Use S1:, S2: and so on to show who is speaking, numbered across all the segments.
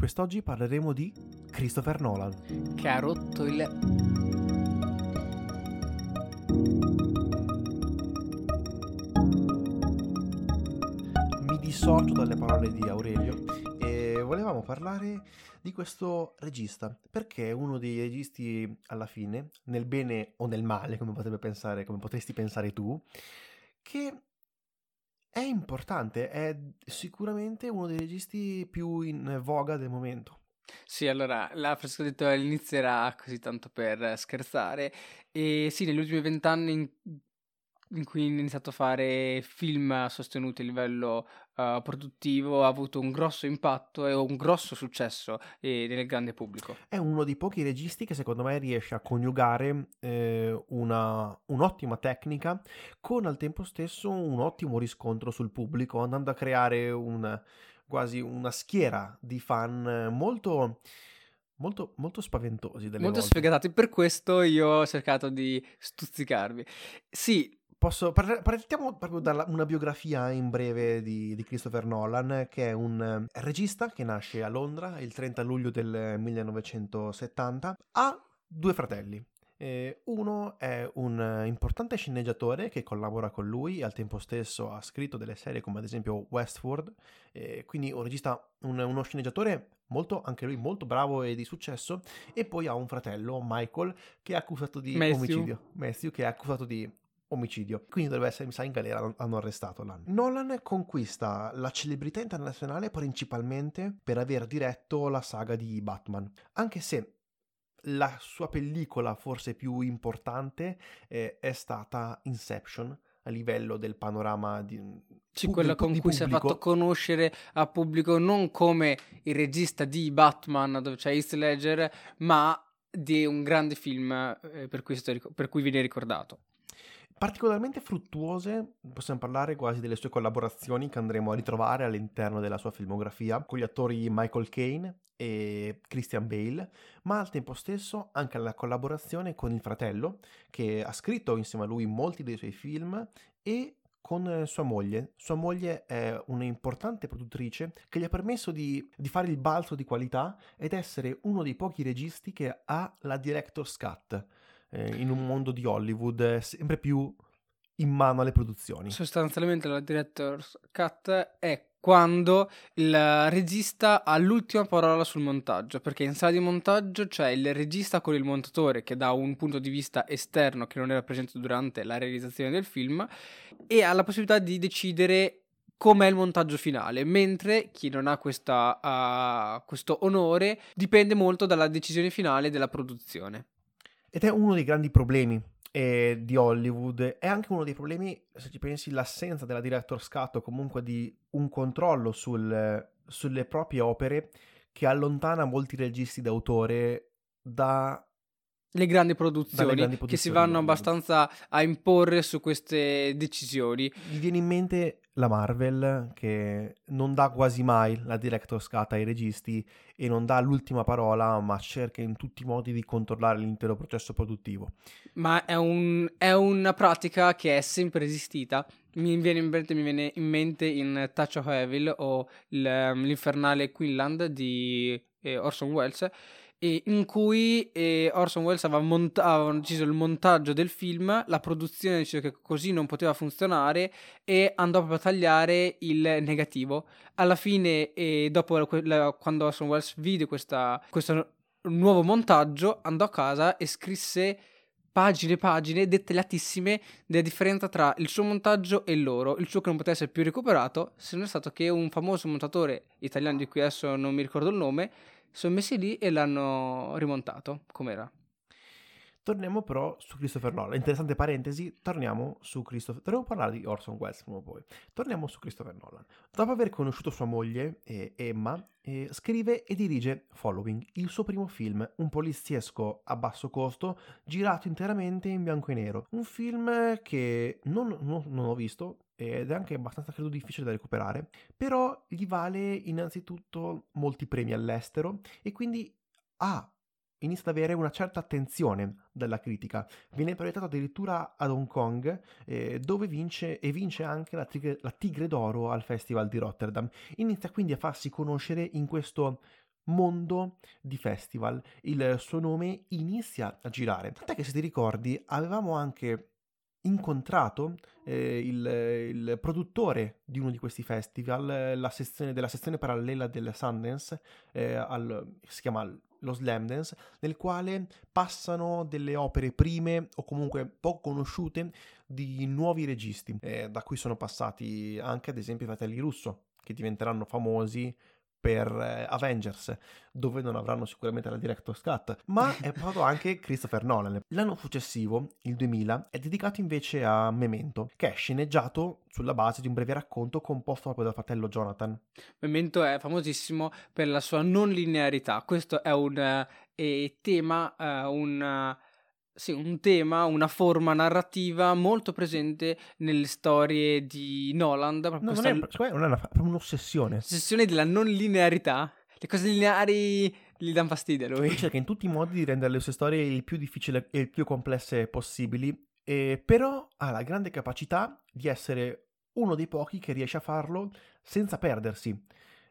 S1: Quest'oggi parleremo di Christopher Nolan.
S2: Che ha rotto il...
S1: Mi dissocio dalle parole di Aurelio e volevamo parlare di questo regista, perché è uno dei registi alla fine, nel bene o nel male, come potrebbe pensare, come potresti pensare tu, che è importante, è sicuramente uno dei registi più in voga del momento.
S2: Sì, allora, la ho detto all'inizio era così tanto per scherzare e sì, negli ultimi vent'anni in, cui ho iniziato a fare film sostenuti a livello uh, produttivo ha avuto un grosso impatto e un grosso successo eh, nel grande pubblico.
S1: È uno dei pochi registi che secondo me riesce a coniugare eh, una, un'ottima tecnica con al tempo stesso un ottimo riscontro sul pubblico, andando a creare un, quasi una schiera di fan molto molto, molto spaventosi.
S2: Molto
S1: volte.
S2: sfegatati, per questo io ho cercato di stuzzicarvi. Sì,
S1: Posso, par- partiamo proprio da una biografia in breve di, di, Christopher Nolan, che è un eh, regista che nasce a Londra il 30 luglio del 1970. Ha due fratelli. Eh, uno è un importante sceneggiatore che collabora con lui e al tempo stesso ha scritto delle serie come ad esempio Westworld, eh, quindi un regista, un, uno sceneggiatore molto, anche lui molto bravo e di successo, e poi ha un fratello, Michael, che è accusato di
S2: Matthew.
S1: omicidio. Matthew, che è accusato di omicidio. Quindi dovrebbe essere, mi sa, in galera, hanno arrestato l'anno. Nolan conquista la celebrità internazionale principalmente per aver diretto la saga di Batman, anche se la sua pellicola forse più importante eh, è stata Inception a livello del panorama di
S2: sì, quella con cui si è fatto conoscere a pubblico non come il regista di Batman dove c'è Heath Ledger, ma di un grande film eh, per, cui per cui viene ricordato.
S1: Particolarmente fruttuose, possiamo parlare quasi delle sue collaborazioni che andremo a ritrovare all'interno della sua filmografia con gli attori Michael Caine e Christian Bale, ma al tempo stesso anche la collaborazione con il fratello che ha scritto insieme a lui molti dei suoi film e con sua moglie. Sua moglie è un'importante produttrice che gli ha permesso di, di, fare il balzo di qualità ed essere uno dei pochi registi che ha la director's cut eh, in un mondo di Hollywood sempre più in mano alle produzioni.
S2: Sostanzialmente la director's cut è quando il regista ha l'ultima parola sul montaggio, perché in sala di montaggio c'è il regista con il montatore che dà un punto di vista esterno che non era presente durante la realizzazione del film e ha la possibilità di decidere com'è il montaggio finale, mentre chi non ha questa, uh, questo onore dipende molto dalla decisione finale della produzione.
S1: Ed è uno dei grandi problemi eh, di Hollywood. È anche uno dei problemi, se ci pensi, l'assenza della director's cut o comunque di un controllo sul, sulle proprie opere che allontana molti registi d'autore da
S2: le grandi produzioni, grandi produzioni che si vanno abbastanza a imporre su queste decisioni.
S1: Mi viene in mente la Marvel che non dà quasi mai la director's cut ai registi e non dà l'ultima parola, ma cerca in tutti i modi di controllare l'intero processo produttivo.
S2: Ma è, un, è una pratica che è sempre esistita. Mi viene in mente, mi viene in, mente in Touch of Evil o l'infernale Quinland di eh, Orson Welles in cui eh, Orson Welles aveva, mont- aveva, deciso il montaggio del film, la produzione deciso che così non poteva funzionare e andò proprio a tagliare il negativo. Alla fine, eh, dopo la, quando Orson Welles vide questa, questo nuovo montaggio, andò a casa e scrisse pagine e pagine dettagliatissime della differenza tra il suo montaggio e il loro, il suo che non poteva essere più recuperato, se non è stato che un famoso montatore italiano di cui adesso non mi ricordo il nome sono messi lì e l'hanno rimontato com'era.
S1: Torniamo però su Christopher Nolan. Interessante parentesi, torniamo su Christopher. Dovremmo parlare di Orson Welles prima o poi. Torniamo su Christopher Nolan. Dopo aver conosciuto sua moglie, eh, Emma, eh, scrive e dirige Following, il suo primo film, un poliziesco a basso costo, girato interamente in bianco e nero. Un film che non, non, non ho visto, ed è anche abbastanza credo difficile da recuperare, però gli vale innanzitutto molti premi all'estero e quindi ha inizia ad avere una certa attenzione dalla critica. Viene proiettato addirittura ad Hong Kong, eh, dove vince e vince anche la tigre, la tigre, d'Oro al Festival di Rotterdam. Inizia quindi a farsi conoscere in questo mondo di festival. Il suo nome inizia a girare. Tant'è che se ti ricordi avevamo anche incontrato eh, il, il, produttore di uno di questi festival, la sezione, della sezione parallela del Sundance, eh, al, si chiama lo Slam Dance, nel quale passano delle opere prime o comunque poco conosciute di nuovi registi, eh, da cui sono passati anche ad esempio i fratelli Russo, che diventeranno famosi per eh, Avengers, dove non avranno sicuramente la Director's Cut, ma è proprio anche Christopher Nolan. L'anno successivo, il 2000, è dedicato invece a Memento, che è sceneggiato sulla base di un breve racconto composto proprio dal fratello Jonathan.
S2: Memento è famosissimo per la sua non linearità. Questo è un eh, tema, eh, un sì, un tema, una forma narrativa molto presente nelle storie di Nolan.
S1: No, non, è, non è una, un'ossessione.
S2: L'ossessione della non linearità. Le cose lineari gli danno fastidio a lui.
S1: Cerca in tutti i modi di rendere le sue storie il più difficili e il più complesse possibili, e però ha la grande capacità di essere uno dei pochi che riesce a farlo senza perdersi.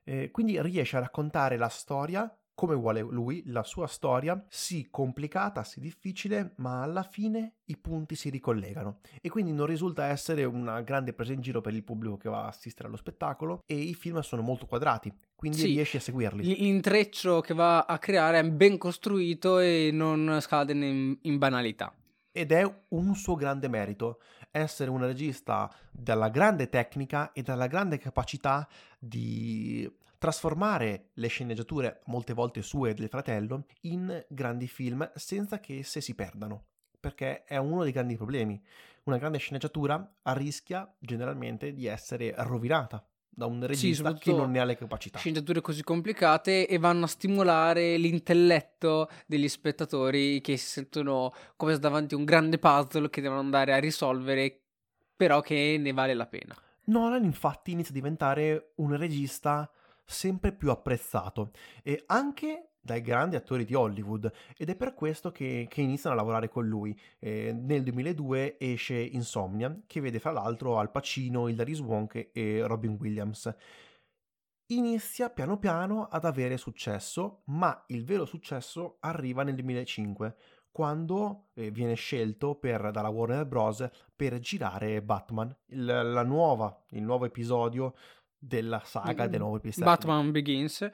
S1: Eh, quindi riesce a raccontare la storia come vuole lui, la sua storia, sì complicata, sì difficile, ma alla fine i punti si ricollegano e quindi non risulta essere una grande presa in giro per il pubblico che va a assistere allo spettacolo e i film sono molto quadrati, quindi sì, riesci a seguirli.
S2: L'intreccio che va a creare è ben costruito e non scade in, in banalità.
S1: Ed è un suo grande merito, essere un regista dalla grande tecnica e dalla grande capacità di trasformare le sceneggiature, molte volte sue e del fratello, in grandi film senza che esse si perdano. Perché è uno dei grandi problemi. Una grande sceneggiatura rischia generalmente di essere rovinata da un regista sì, che non ne ha le capacità.
S2: Sceneggiature così complicate e vanno a stimolare l'intelletto degli spettatori che si sentono come davanti a un grande puzzle che devono andare a risolvere, però che ne vale la pena.
S1: Nolan infatti inizia a diventare un regista sempre più apprezzato e anche dai grandi attori di Hollywood ed è per questo che, che iniziano a lavorare con lui. Eh, nel 2002 esce Insomnia, che vede fra l'altro Al Pacino, Hilary Swank e Robin Williams. Inizia piano piano ad avere successo, ma il vero successo arriva nel 2005, quando eh, viene scelto per, dalla Warner Bros. per girare Batman, il, nuova, il nuovo episodio della saga del nuovo episodio.
S2: Batman Begins.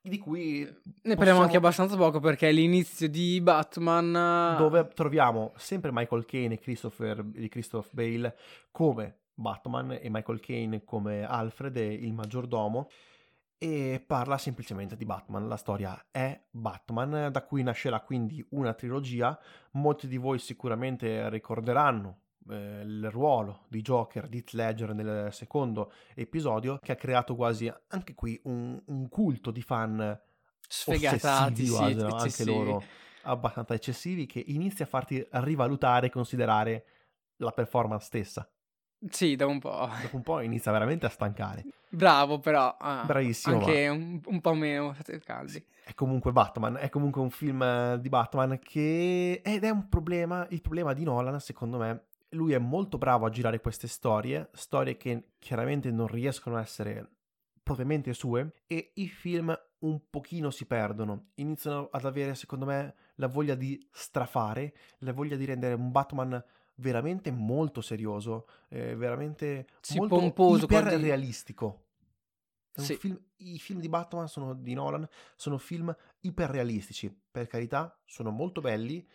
S1: Di cui
S2: ne possiamo... parliamo anche abbastanza poco perché è l'inizio di Batman.
S1: Dove troviamo sempre Michael Caine e Christopher, di Christopher Bale come Batman e Michael Caine come Alfred e il maggiordomo e parla semplicemente di Batman. La storia è Batman, da cui nascerà quindi una trilogia. Molti di voi sicuramente ricorderanno eh, il ruolo di Joker di Ledger nel secondo episodio che ha creato quasi anche qui un, un culto di fan sfegatati sì, anche loro abbastanza eccessivi che inizia a farti rivalutare e considerare la performance stessa
S2: sì, da un po'.
S1: Dopo un po' inizia veramente a stancare.
S2: Bravo, però. Ah,
S1: Bravissimo.
S2: Anche un, un, po' meno, state caldi.
S1: È comunque Batman, è comunque un film di Batman che... Ed è un problema, il problema di Nolan, secondo me, lui è molto bravo a girare queste storie, storie che chiaramente non riescono a essere propriamente sue, e i film un pochino si perdono, iniziano ad avere, secondo me, la voglia di strafare, la voglia di rendere un Batman veramente molto serioso, eh, veramente sì, molto pomposo, iperrealistico. Sì. Film, I film di Batman sono, di Nolan sono film iperrealistici, per carità, sono molto belli,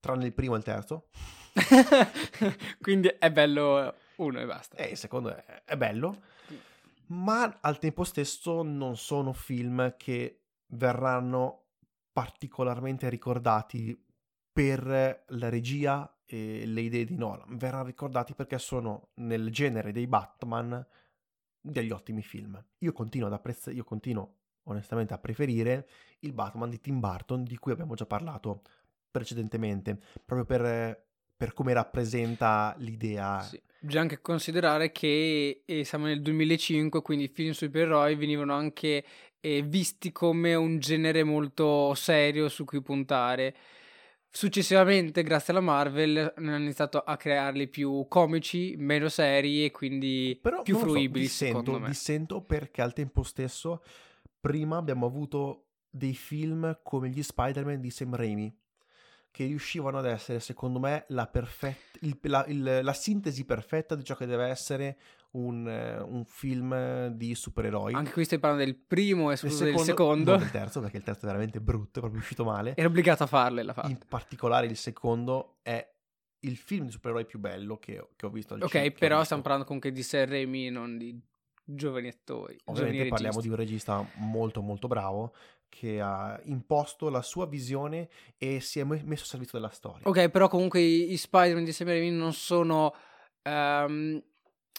S1: tranne il primo e il terzo.
S2: Quindi è bello uno e basta.
S1: E il secondo è, è bello, ma al tempo stesso non sono film che verranno particolarmente ricordati per la regia e le idee di Nolan. Verranno ricordati perché sono nel genere dei Batman degli ottimi film. Io continuo ad apprezzare, io continuo onestamente a preferire il Batman di Tim Burton di cui abbiamo già parlato precedentemente, proprio per, per come rappresenta l'idea.
S2: Sì. Bisogna anche considerare che eh, siamo nel 2005, quindi i film supereroi venivano anche eh, visti come un genere molto serio su cui puntare. Successivamente, grazie alla Marvel, hanno iniziato a crearli più comici, meno seri e quindi Però, più fruibili.
S1: So, dissento, dissento perché al tempo stesso prima abbiamo avuto dei film come gli Spider-Man di Sam Raimi, che riuscivano ad essere, secondo me, la, perfet- il- la- il- la sintesi perfetta di ciò che deve essere un, eh, un film di supereroi.
S2: Anche qui stai parlando del primo e scusa del secondo.
S1: non del terzo, perché il terzo è veramente brutto, è proprio uscito male.
S2: Era obbligato a farle la fa.
S1: In particolare il secondo è il film di supereroi più bello che, ho- che ho visto al
S2: Ok, però stiamo parlando comunque di Raimi, non di giovani attori.
S1: Ovviamente
S2: giovani
S1: parliamo
S2: registi.
S1: di un regista molto molto bravo che ha imposto la sua visione e si è me- messo a servizio della storia.
S2: Ok, però comunque i, i Spider-Man di Sam Raimi non sono... ehm,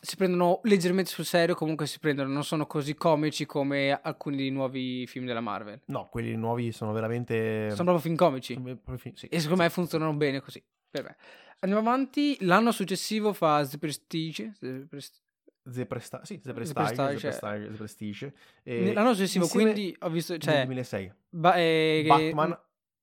S2: si prendono leggermente sul serio, comunque si prendono, non sono così comici come alcuni dei nuovi film della Marvel.
S1: No, quelli nuovi sono veramente...
S2: Sono proprio film comici.
S1: proprio fi- sì,
S2: E secondo me
S1: sì.
S2: funzionano bene così. Me. Andiamo avanti. L'anno successivo fa The Prestige. The Pres-
S1: The Presta- sì, The
S2: The
S1: Prestige,
S2: Prestige,
S1: The Prestige, The Prestige. E
S2: cioè L'anno successivo, quindi ho visto. Cioè,
S1: 2006.
S2: ba- eh,
S1: Batman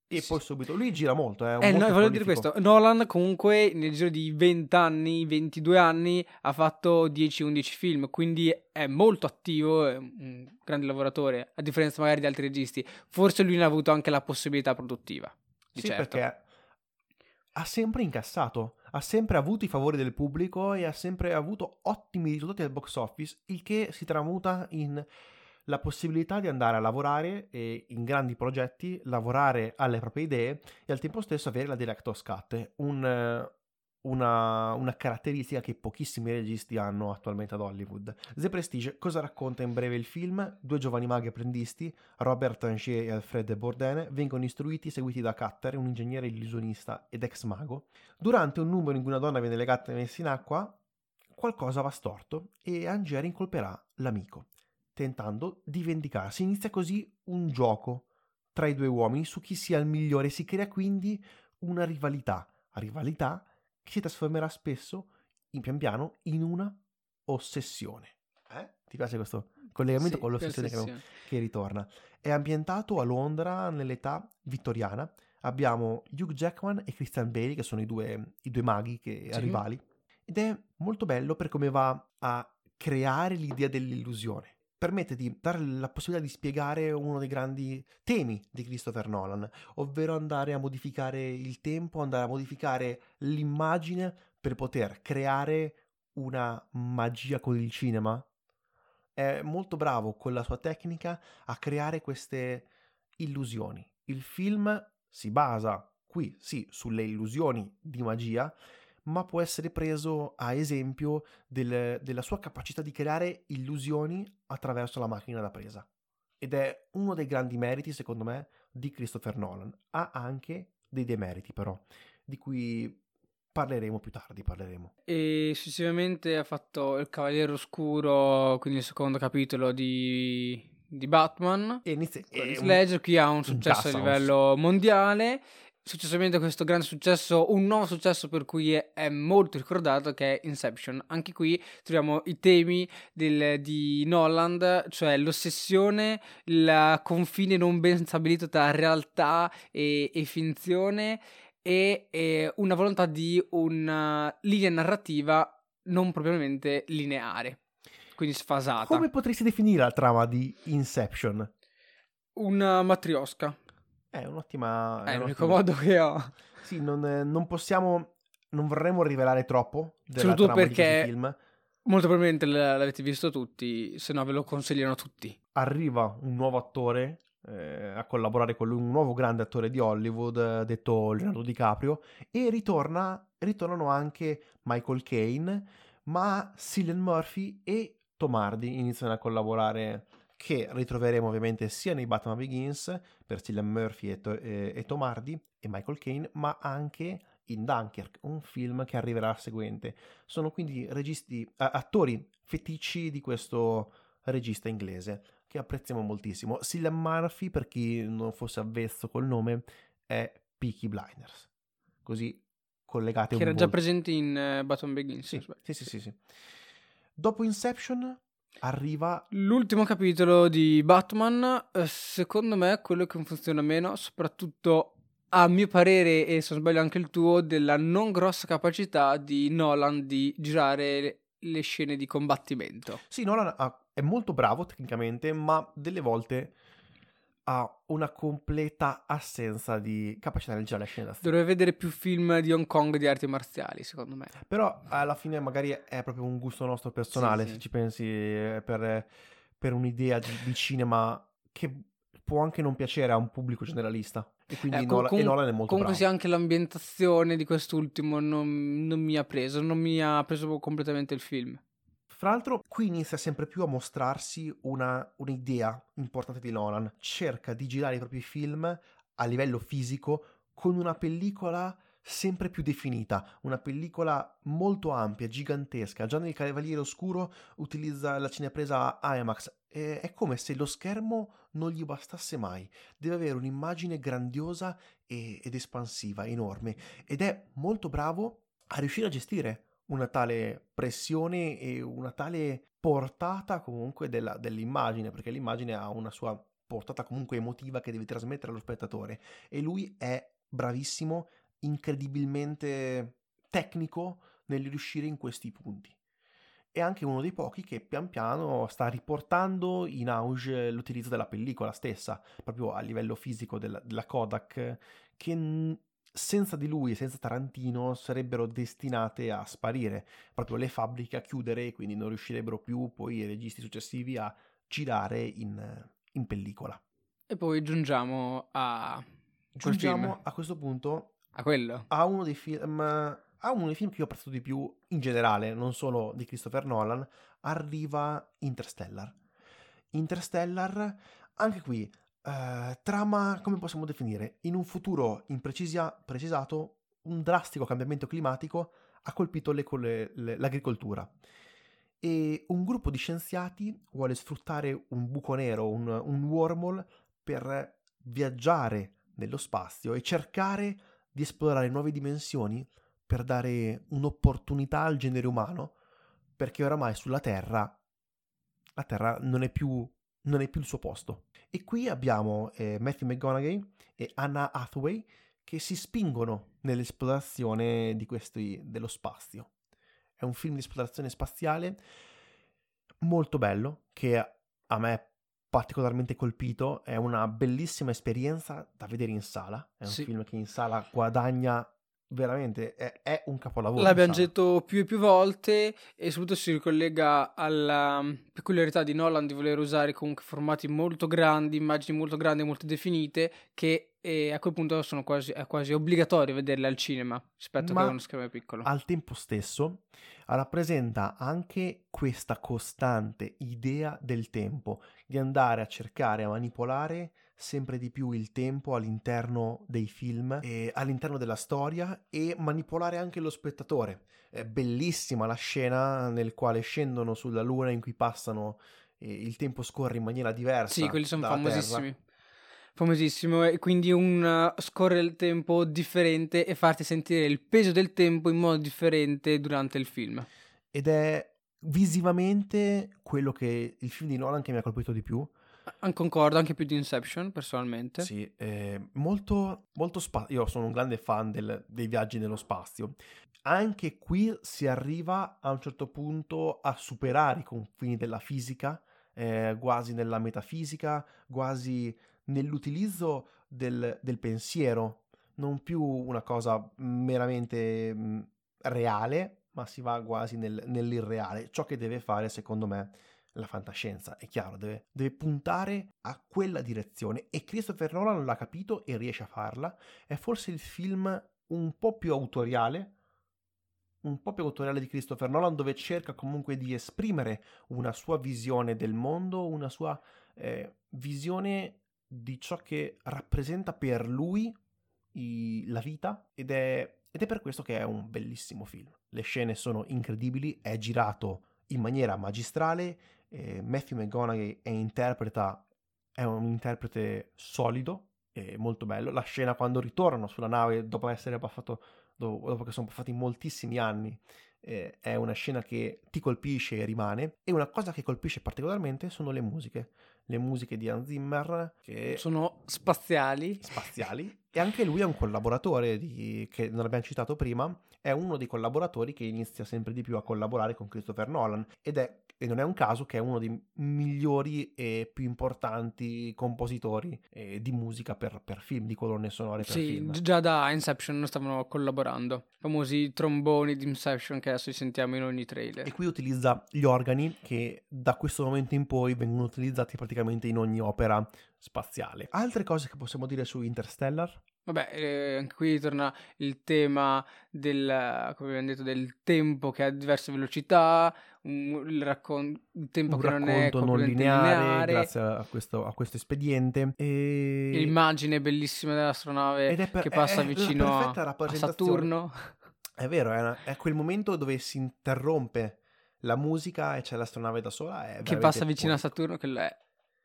S1: e
S2: sì.
S1: poi subito... Lui gira molto, un
S2: Eh, no, volevo dire questo. Nolan comunque nel giro di 20 anni, 22 anni ha fatto 10-11 film, quindi è molto attivo, è un grande lavoratore, a differenza magari di altri registi. Forse lui ne ha avuto anche la possibilità produttiva. Di
S1: Sì,
S2: certo.
S1: perché ha sempre incassato, ha sempre avuto i favori del pubblico e ha sempre avuto ottimi risultati al box office, il che si tramuta in la possibilità di andare a lavorare eh, in grandi progetti, lavorare alle proprie idee e al tempo stesso avere la director's cut, un, una, una caratteristica che pochissimi registi hanno attualmente ad Hollywood. The Prestige cosa racconta in breve il film? Due giovani maghi apprendisti, Robert Tangier e Alfred Bourdain, vengono istruiti e seguiti da Cutter, un ingegnere illusionista ed ex mago. Durante un numero in cui una donna viene legata e messa in acqua, qualcosa va storto e Angier incolperà l'amico, tentando di vendicarsi. Inizia così un gioco tra i due uomini su chi sia il migliore. Si crea quindi una rivalità, rivalità che si trasformerà spesso, in pian piano, in una ossessione. Eh? Ti piace questo collegamento
S2: Sì,
S1: con l'ossessione che, che ritorna? È ambientato a Londra nell'età vittoriana. Abbiamo Hugh Jackman e Christian Bale, che sono i due, i due maghi che,
S2: Sì.
S1: rivali. Ed è molto bello per come va a creare l'idea dell'illusione. Permette di dare la possibilità di spiegare uno dei grandi temi di Christopher Nolan, ovvero andare a modificare il tempo, andare a modificare l'immagine per poter creare una magia con il cinema. È molto bravo con la sua tecnica a creare queste illusioni. Il film si basa qui, sì, sulle illusioni di magia, ma può essere preso a esempio del- della sua capacità di creare illusioni attraverso la macchina da presa. Ed è uno dei grandi meriti, secondo me, di Christopher Nolan. Ha anche dei demeriti, però, di cui parleremo più tardi, parleremo.
S2: E successivamente ha fatto Il Cavaliere Oscuro, quindi il secondo capitolo di, di Batman.
S1: E inizia...
S2: Ledger qui ha un successo a livello mondiale. Successivamente questo grande successo, un nuovo successo per cui è, è molto ricordato che è Inception. Anche qui troviamo i temi del- di Nolan, cioè l'ossessione, il confine non ben stabilito tra realtà e, e finzione e, e una volontà di una linea narrativa non propriamente lineare, quindi sfasata.
S1: Come potresti definire la trama di Inception?
S2: Una matriosca.
S1: È un'ottima...
S2: È
S1: è
S2: l'unico modo che ho.
S1: Sì, non, non possiamo... Non vorremmo rivelare troppo della
S2: Soprattutto perché-
S1: film.
S2: Molto probabilmente l'avete visto tutti, se no ve lo consigliano tutti.
S1: Arriva un nuovo attore eh, a collaborare con lui, un nuovo grande attore di Hollywood, eh, detto Leonardo DiCaprio, e ritorna, ritornano anche Michael Caine, ma Cillian Murphy e Tom Hardy iniziano a collaborare, che ritroveremo ovviamente sia nei Batman Begins, per Cillian Murphy e, To- e- e Tom Hardy, e Michael Caine, ma anche in Dunkirk, un film che arriverà seguente. Sono quindi registi, attori feticci di questo regista inglese che apprezziamo moltissimo. Cillian Murphy, per chi non fosse avvezzo col nome, è Peaky Blinders. Così collegate
S2: Che era
S1: un
S2: già presente in eh, Batman Begins.
S1: Sì, sì, sì, sì, sì. Dopo Inception arriva
S2: L'ultimo capitolo di Batman, eh, secondo me, è quello che funziona meno, soprattutto a mio parere, e se non sbaglio anche il tuo, della non grossa capacità di Nolan di girare le- scene di combattimento.
S1: Sì, Nolan è molto bravo tecnicamente, ma delle volte ha una completa assenza di capacità nel girare la scena.
S2: Dovrei vedere più film di Hong Kong di arti marziali, secondo me.
S1: Però alla fine magari è proprio un gusto nostro personale,
S2: Sì, sì.
S1: se ci pensi, eh, per, per un'idea di, di cinema che può anche non piacere a un pubblico generalista. E quindi
S2: Eh,
S1: Nolan,
S2: com-
S1: Nolan è molto
S2: Comunque
S1: bravo.
S2: sia anche l'ambientazione di quest'ultimo non, non mi ha preso, non mi ha preso completamente il film.
S1: Fra l'altro, qui inizia sempre più a mostrarsi una, un'idea importante di Nolan. Cerca di girare i propri film a livello fisico con una pellicola sempre più definita, una pellicola molto ampia, gigantesca. Già nel Cavaliere Oscuro utilizza la cinepresa IMAX. E è come se lo schermo non gli bastasse mai. Deve avere un'immagine grandiosa ed espansiva, enorme. Ed è molto bravo a riuscire a gestire una tale pressione e una tale portata comunque della- dell'immagine, perché l'immagine ha una sua portata comunque emotiva che deve trasmettere allo spettatore e lui è bravissimo, incredibilmente tecnico nel riuscire in questi punti. È anche uno dei pochi che pian piano sta riportando in auge l'utilizzo della pellicola stessa, proprio a livello fisico della, della Kodak, che senza di lui e senza Tarantino sarebbero destinate a sparire, proprio le fabbriche a chiudere, quindi non riuscirebbero più poi i registi successivi a girare in, in pellicola.
S2: E poi giungiamo a
S1: Giungiamo a questo punto
S2: A quello.
S1: a uno dei film a uno dei film che io ho apprezzato di più in generale, non solo di Christopher Nolan, arriva Interstellar. Interstellar, anche qui, eh, trama, come possiamo definire? In un futuro imprecia- precisato, un drastico cambiamento climatico ha colpito le- le- l'agricoltura. E un gruppo di scienziati vuole sfruttare un buco nero, un, un wormhole, per viaggiare nello spazio e cercare di esplorare nuove dimensioni per dare un'opportunità al genere umano, perché oramai sulla Terra la Terra non è più, non è più il suo posto. E qui abbiamo eh, Matthew McConaughey e Anna Hathaway che si spingono nell'esplorazione di questi, dello spazio. È un film di esplorazione spaziale molto bello, che a me è particolarmente colpito, è una bellissima esperienza da vedere in sala, è un
S2: Sì.
S1: film che in sala guadagna veramente, è, è un capolavoro.
S2: L'abbiamo
S1: sala.
S2: detto più e più volte e soprattutto si ricollega alla peculiarità di Nolan di voler usare comunque formati molto grandi, immagini molto grandi e molto definite che eh, a quel punto sono quasi, è quasi obbligatorio vederle al cinema rispetto
S1: Ma
S2: a uno schermo piccolo.
S1: al tempo stesso rappresenta anche questa costante idea del tempo, di andare a cercare a manipolare sempre di più il tempo all'interno dei film, e all'interno della storia e manipolare anche lo spettatore. È bellissima la scena nel quale scendono sulla luna in cui passano e il tempo scorre in maniera diversa.
S2: Sì, quelli sono famosissimi.
S1: Terra.
S2: Famosissimo, e quindi un uh, scorrere il tempo differente e farti sentire il peso del tempo in modo differente durante il film.
S1: Ed è visivamente quello che il film di Nolan che mi ha colpito di più.
S2: An- concordo anche più di Inception, personalmente.
S1: Sì, eh, molto, molto spazio. Io sono un grande fan del- dei viaggi nello spazio. Anche qui si arriva a un certo punto a superare i confini della fisica, eh, quasi nella metafisica, quasi nell'utilizzo del, del pensiero, non più una cosa meramente mh, reale, ma si va quasi nel- nell'irreale. Ciò che deve fare, secondo me, la fantascienza, è chiaro, deve, deve puntare a quella direzione e Christopher Nolan l'ha capito e riesce a farla. È forse il film un po' più autoriale, un po' più autoriale di Christopher Nolan, dove cerca comunque di esprimere una sua visione del mondo, una sua eh, visione di ciò che rappresenta per lui i- la vita ed è, ed è per questo che è un bellissimo film. Le scene sono incredibili, è girato in maniera magistrale, eh, Matthew McConaughey è, interpreta, è un interprete solido e molto bello. La scena quando ritornano sulla nave dopo essere passato, dopo, dopo che sono passati moltissimi anni, eh, è una scena che ti colpisce e rimane. E una cosa che colpisce particolarmente sono le musiche. Le musiche di Hans Zimmer, che
S2: Sono spaziali.
S1: spaziali e anche lui è un collaboratore di- che non abbiamo citato prima è uno dei collaboratori che inizia sempre di più a collaborare con Christopher Nolan ed è e non è un caso che è uno dei migliori e più importanti compositori eh, di musica per, per, film, di colonne sonore per
S2: sì,
S1: film.
S2: già da Inception stavano collaborando. I famosi tromboni di Inception che adesso sentiamo in ogni trailer.
S1: E qui utilizza gli organi che da questo momento in poi vengono utilizzati praticamente in ogni opera spaziale. Altre cose che possiamo dire su Interstellar?
S2: Vabbè, eh, anche qui torna il tema del, come abbiamo detto, del tempo che ha diverse velocità, un, il, raccon- il tempo
S1: un
S2: che non è
S1: non lineare,
S2: lineare,
S1: grazie a questo, a questo espediente. E...
S2: L'immagine bellissima dell'astronave per, che passa è, vicino a, a, Saturno.
S1: È vero, è, una, è, quel momento dove si interrompe la musica e c'è l'astronave da sola.
S2: che passa vicino poetico. a Saturno, che è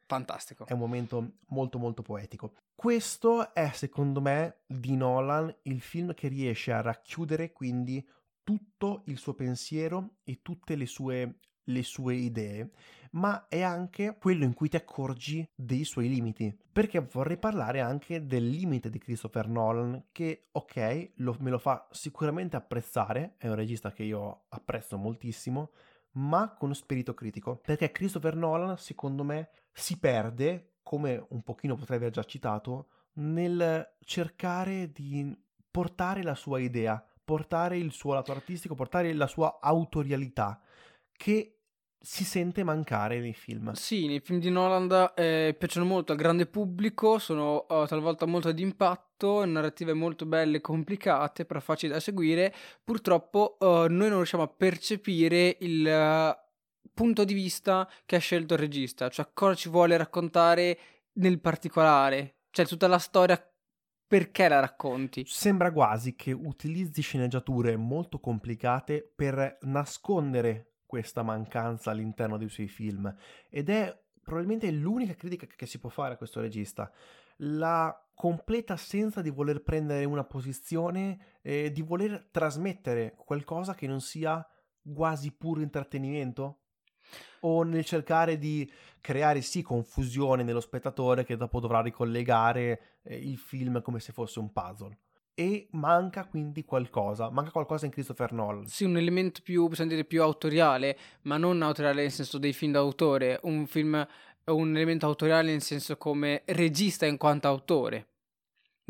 S2: fantastico.
S1: È un momento molto molto poetico. Questo è secondo me di Nolan il film che riesce a racchiudere quindi tutto il suo pensiero e tutte le sue, le sue idee, ma è anche quello in cui ti accorgi dei suoi limiti. Perché vorrei parlare anche del limite di Christopher Nolan, che ok, lo, me lo fa sicuramente apprezzare, è un regista che io apprezzo moltissimo, ma con spirito critico. Perché Christopher Nolan, secondo me, si perde, come un pochino potrei aver già citato, nel cercare di portare la sua idea, portare il suo lato artistico, portare la sua autorialità, che si sente mancare nei film.
S2: Sì, nei film di Nolan eh, piacciono molto al grande pubblico, sono uh, talvolta molto d'impatto, narrative molto belle complicate, però facili da seguire. Purtroppo uh, noi non riusciamo a percepire il uh, punto di vista che ha scelto il regista, cioè cosa ci vuole raccontare nel particolare, cioè tutta la storia perché la racconti?
S1: Sembra quasi che utilizzi sceneggiature molto complicate per nascondere questa mancanza all'interno dei suoi film ed è probabilmente l'unica critica che si può fare a questo regista. La completa assenza di voler prendere una posizione e di voler trasmettere qualcosa che non sia quasi puro intrattenimento o nel cercare di creare sì confusione nello spettatore che dopo dovrà ricollegare eh, il film come se fosse un puzzle e manca quindi qualcosa, manca qualcosa in Christopher Nolan.
S2: Sì, un elemento più, possiamo dire, più autoriale, ma non autoriale nel senso dei film d'autore, un film, un elemento autoriale nel senso come regista in quanto autore.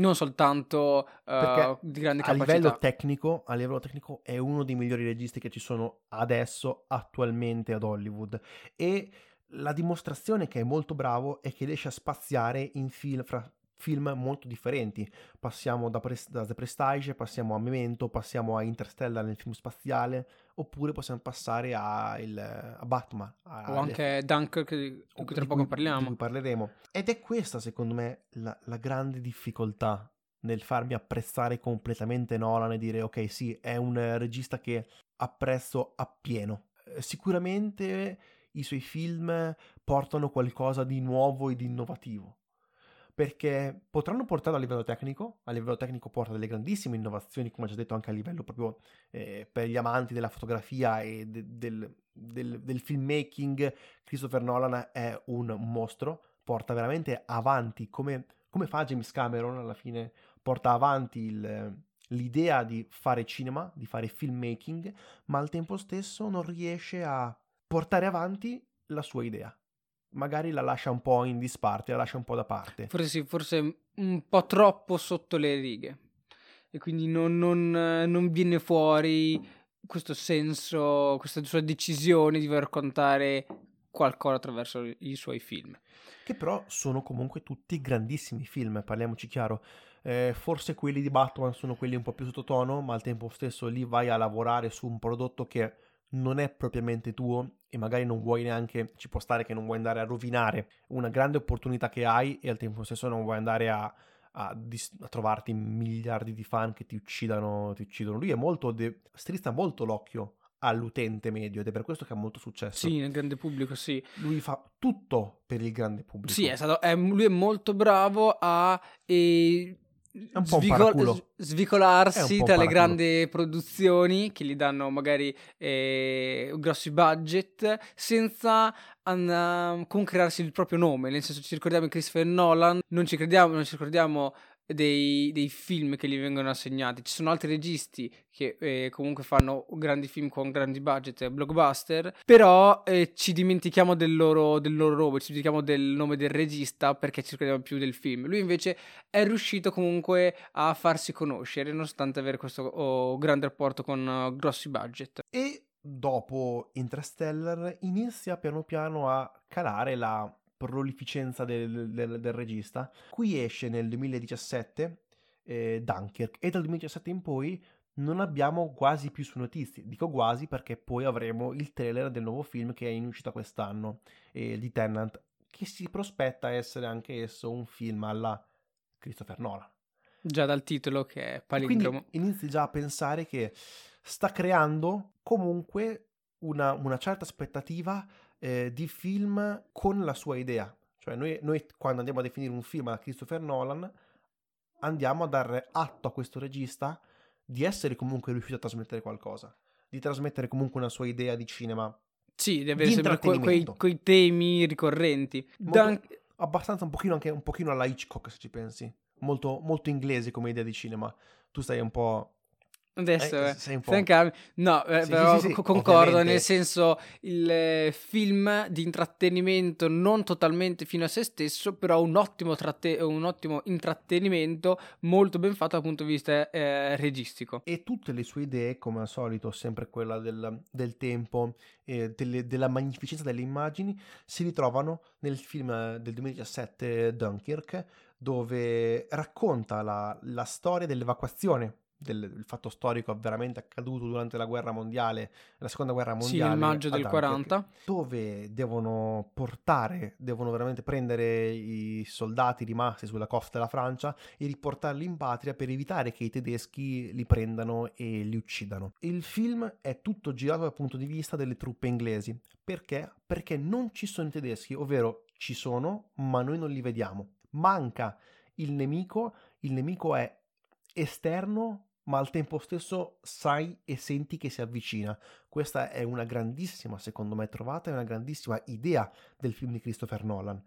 S2: Non soltanto uh, di grande capacità.
S1: A livello, tecnico, a livello tecnico è uno dei migliori registi che ci sono adesso, attualmente ad Hollywood. E la dimostrazione che è molto bravo è che riesce a spaziare in film fra film molto differenti. Passiamo da, Pre- da, The Prestige, passiamo a Memento, passiamo a Interstellar nel film spaziale, oppure possiamo passare a, il, a Batman. A,
S2: o anche le... Dunkirk, di cui tra poco parliamo. Di
S1: cui parleremo. Ed è questa, secondo me, la, la grande difficoltà nel farmi apprezzare completamente Nolan e dire ok sì, è un regista che apprezzo appieno. Eh, sicuramente i suoi film portano qualcosa di nuovo e di innovativo perché potranno portare a livello tecnico, a livello tecnico porta delle grandissime innovazioni, come ho già detto anche a livello proprio eh, per gli amanti della fotografia e de- del, del, del, filmmaking, Christopher Nolan è un mostro, porta veramente avanti, come, come fa James Cameron alla fine, porta avanti il, l'idea di fare cinema, di fare filmmaking, ma al tempo stesso non riesce a portare avanti la sua idea magari la lascia un po' in disparte, la lascia un po' da parte.
S2: Forse sì, forse un po' troppo sotto le righe. E quindi non, non, non viene fuori questo senso, questa sua decisione di voler raccontare qualcosa attraverso i suoi film.
S1: Che però sono comunque tutti grandissimi film, parliamoci chiaro. Eh, forse quelli di Batman sono quelli un po' più sottotono, ma al tempo stesso lì vai a lavorare su un prodotto che non è propriamente tuo e magari non vuoi neanche, ci può stare che non vuoi andare a rovinare una grande opportunità che hai e al tempo stesso non vuoi andare a, a, dis- a trovarti miliardi di fan che ti uccidano, ti uccidono. Lui è molto, de- strizza molto l'occhio all'utente medio ed è per questo che ha molto successo.
S2: Sì, nel grande pubblico, sì.
S1: Lui fa tutto per il grande pubblico.
S2: Sì, è stato, è, lui è molto bravo a... E
S1: è un po' Svicol-
S2: svicolarsi tra le grandi produzioni che gli danno magari eh, grossi budget senza um, con crearsi il proprio nome. Nel senso, ci ricordiamo Christopher Nolan, non ci crediamo, non ci ricordiamo dei, dei, film che gli vengono assegnati. Ci sono altri registi che eh, comunque fanno grandi film con grandi budget, blockbuster, però eh, ci dimentichiamo del loro, del loro nome, ci dimentichiamo del nome del regista perché ci ricordiamo più del film. Lui invece è riuscito comunque a farsi conoscere nonostante avere questo oh, grande rapporto con uh, grossi budget.
S1: E dopo Interstellar inizia piano piano a calare la prolificenza del, del, del regista. Qui esce nel 2017 eh, Dunkirk e dal 2017 in poi non abbiamo quasi più su notizie. Dico quasi perché poi avremo il trailer del nuovo film che è in uscita quest'anno eh, di Tennant, che si prospetta essere anche esso un film alla Christopher Nolan.
S2: Già dal titolo che è palindromo.
S1: Quindi inizi già a pensare che sta creando comunque una, una certa aspettativa eh, di film con la sua idea. Cioè noi, noi, quando andiamo a definire un film da Christopher Nolan andiamo a dare atto a questo regista di essere comunque riuscito a trasmettere qualcosa, di trasmettere comunque una sua idea di cinema.
S2: Sì, deve essere quei, quei, temi ricorrenti.
S1: Dan... Abbastanza un pochino anche un pochino alla Hitchcock se ci pensi. Molto, molto inglese come idea di cinema. Tu stai un po'
S2: Adesso, eh, sei un po'... no, eh, sì, però sì, sì, concordo, ovviamente. nel senso il eh, film di intrattenimento non totalmente fino a se stesso, però un ottimo, tratte- un ottimo intrattenimento molto ben fatto dal punto di vista eh, registico.
S1: E tutte le sue idee, come al solito, sempre quella del, del tempo, delle, della magnificenza delle immagini, si ritrovano nel film del 2017 Dunkirk, dove racconta la, la storia dell'evacuazione del, del, fatto storico veramente accaduto durante la guerra mondiale, la seconda guerra mondiale.
S2: Sì, il maggio del Dunkirk, 40.
S1: Dove devono portare, devono veramente prendere i soldati rimasti sulla costa della Francia e riportarli in patria per evitare che i tedeschi li prendano e li uccidano. Il film è tutto girato dal punto di vista delle truppe inglesi. Perché? Perché non ci sono i tedeschi, ovvero ci sono, ma noi non li vediamo. Manca il nemico, il nemico è esterno ma al tempo stesso sai e senti che si avvicina. Questa è una grandissima, secondo me, trovata, è una grandissima idea del film di Christopher Nolan.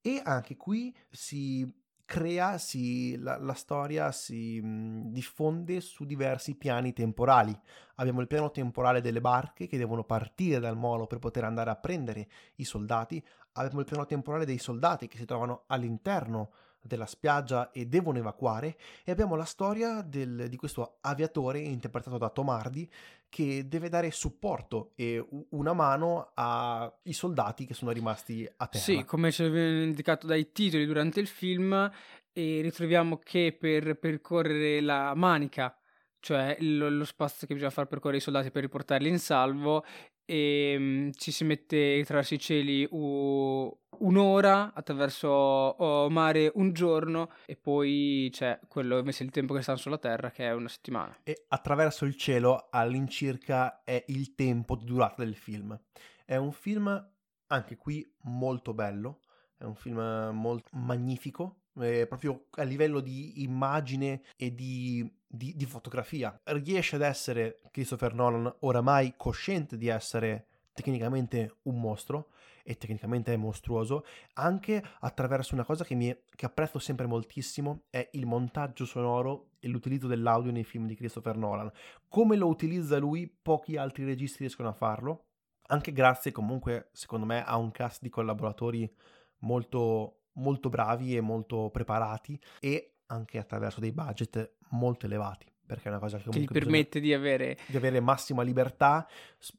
S1: E anche qui si crea, si, la, la, storia si mh, diffonde su diversi piani temporali. Abbiamo il piano temporale delle barche che devono partire dal molo per poter andare a prendere i soldati, abbiamo il piano temporale dei soldati che si trovano all'interno della spiaggia e devono evacuare e abbiamo la storia del, di questo aviatore interpretato da Tomardi che deve dare supporto e una mano ai soldati che sono rimasti a terra.
S2: Sì, come ci viene indicato dai titoli durante il film e ritroviamo che per percorrere la manica cioè lo, lo, spazio che bisogna far percorrere i soldati per riportarli in salvo e um, ci si mette attraverso i cieli uh, un'ora, attraverso oh, mare un giorno e poi c'è quello invece il tempo che stanno sulla terra che è una settimana.
S1: E attraverso il cielo all'incirca è il tempo di durata del film. È un film anche qui molto bello, è un film molto magnifico, proprio a livello di immagine e di, di, di, fotografia. Riesce ad essere Christopher Nolan oramai cosciente di essere tecnicamente un mostro e tecnicamente è mostruoso anche attraverso una cosa che, mi che apprezzo sempre moltissimo è il montaggio sonoro e l'utilizzo dell'audio nei film di Christopher Nolan come lo utilizza lui pochi altri registi riescono a farlo anche grazie comunque secondo me a un cast di collaboratori molto molto bravi e molto preparati e anche attraverso dei budget molto elevati perché è una cosa che,
S2: gli permette di avere...
S1: di avere massima libertà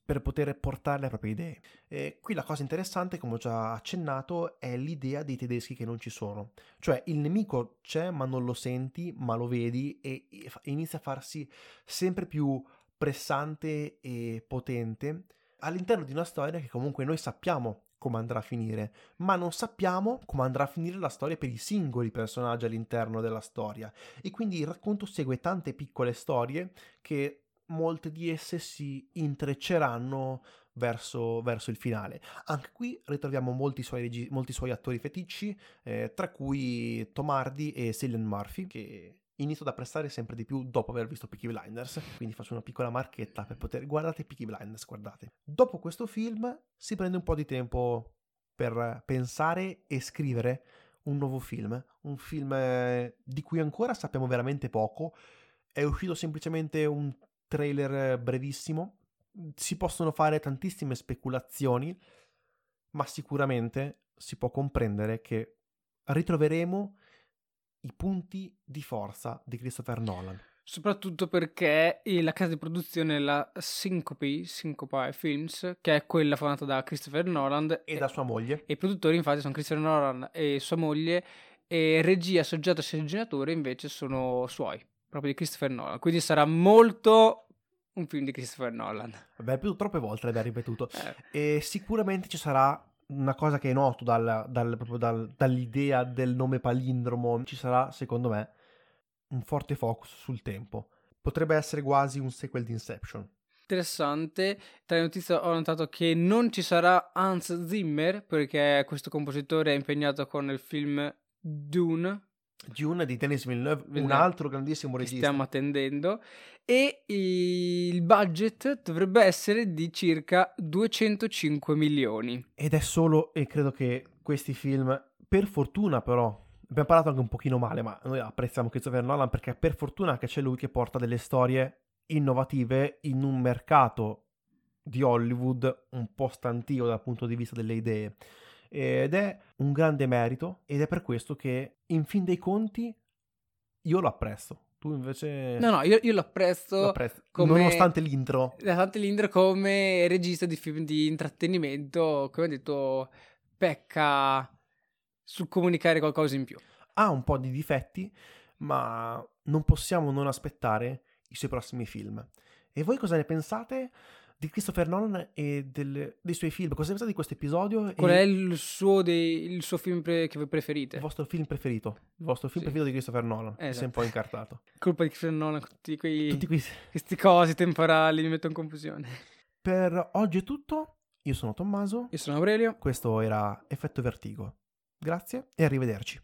S1: per poter portare le proprie idee. E qui la cosa interessante, come ho già accennato, è l'idea dei tedeschi che non ci sono. Cioè il nemico c'è ma non lo senti, ma lo vedi e inizia a farsi sempre più pressante e potente all'interno di una storia che comunque noi sappiamo come andrà a finire, ma non sappiamo come andrà a finire la storia per i singoli personaggi all'interno della storia. E quindi il racconto segue tante piccole storie che molte di esse si intrecceranno verso, verso il finale. Anche qui ritroviamo molti suoi, regi- molti suoi attori feticci, eh, tra cui Tomardi e Cillian Murphy, che inizio ad apprezzare sempre di più dopo aver visto Peaky Blinders, quindi faccio una piccola marchetta per poter... Guardate Peaky Blinders, guardate. Dopo questo film si prende un po' di tempo per pensare e scrivere un nuovo film, un film eh, di cui ancora sappiamo veramente poco. È uscito semplicemente un trailer brevissimo. Si possono fare tantissime speculazioni, ma sicuramente si può comprendere che ritroveremo i punti di forza di Christopher Nolan.
S2: Soprattutto perché la casa di produzione è la Syncope, Syncope Films, che è quella fondata da Christopher Nolan
S1: e, e da sua moglie.
S2: E i produttori infatti sono Christopher Nolan e sua moglie e regia, soggetto e sceneggiatore invece sono suoi, proprio di Christopher Nolan. Quindi sarà molto un film di Christopher Nolan.
S1: Beh, più troppe volte l'abbiamo ripetuto. Eh. E sicuramente ci sarà una cosa che è noto dal, dal, dal, dall'idea del nome palindromo. Ci sarà, secondo me, un forte focus sul tempo. Potrebbe essere quasi un sequel di Inception.
S2: Interessante, tra le notizie ho notato che non ci sarà Hans Zimmer perché questo compositore è impegnato con il film Dune.
S1: Dune di Villeneuve, Villeneuve, un altro grandissimo regista.
S2: Stiamo attendendo. E il budget dovrebbe essere di circa 205 milioni.
S1: Ed è solo, e credo che questi film, per fortuna però, abbiamo parlato anche un pochino male, ma noi apprezziamo Christopher Nolan perché per fortuna che c'è lui che porta delle storie innovative in un mercato di Hollywood un po' stantio dal punto di vista delle idee. Ed è un grande merito ed è per questo che in fin dei conti io lo apprezzo. Tu invece...
S2: No, no, io, io lo apprezzo.
S1: Come... nonostante l'intro.
S2: Nonostante l'intro come regista di film di intrattenimento, come ho detto, pecca sul comunicare qualcosa in più.
S1: Ha un po' di difetti, ma non possiamo non aspettare i suoi prossimi film. E voi cosa ne pensate di Christopher Nolan e del, dei suoi film? Cosa ne pensate di questo episodio?
S2: Qual è il suo, dei, il suo film pre- che voi preferite?
S1: Il vostro film preferito? Il vostro film sì. preferito di Christopher Nolan? Esatto. Si è un po' incartato.
S2: Colpa di Christopher Nolan, tutti quei... Tutti quei... questi cosi temporali mi mettono in confusione.
S1: Per oggi è tutto. Io sono Tommaso.
S2: Io sono Aurelio.
S1: Questo era Effetto Vertigo. Grazie e arrivederci.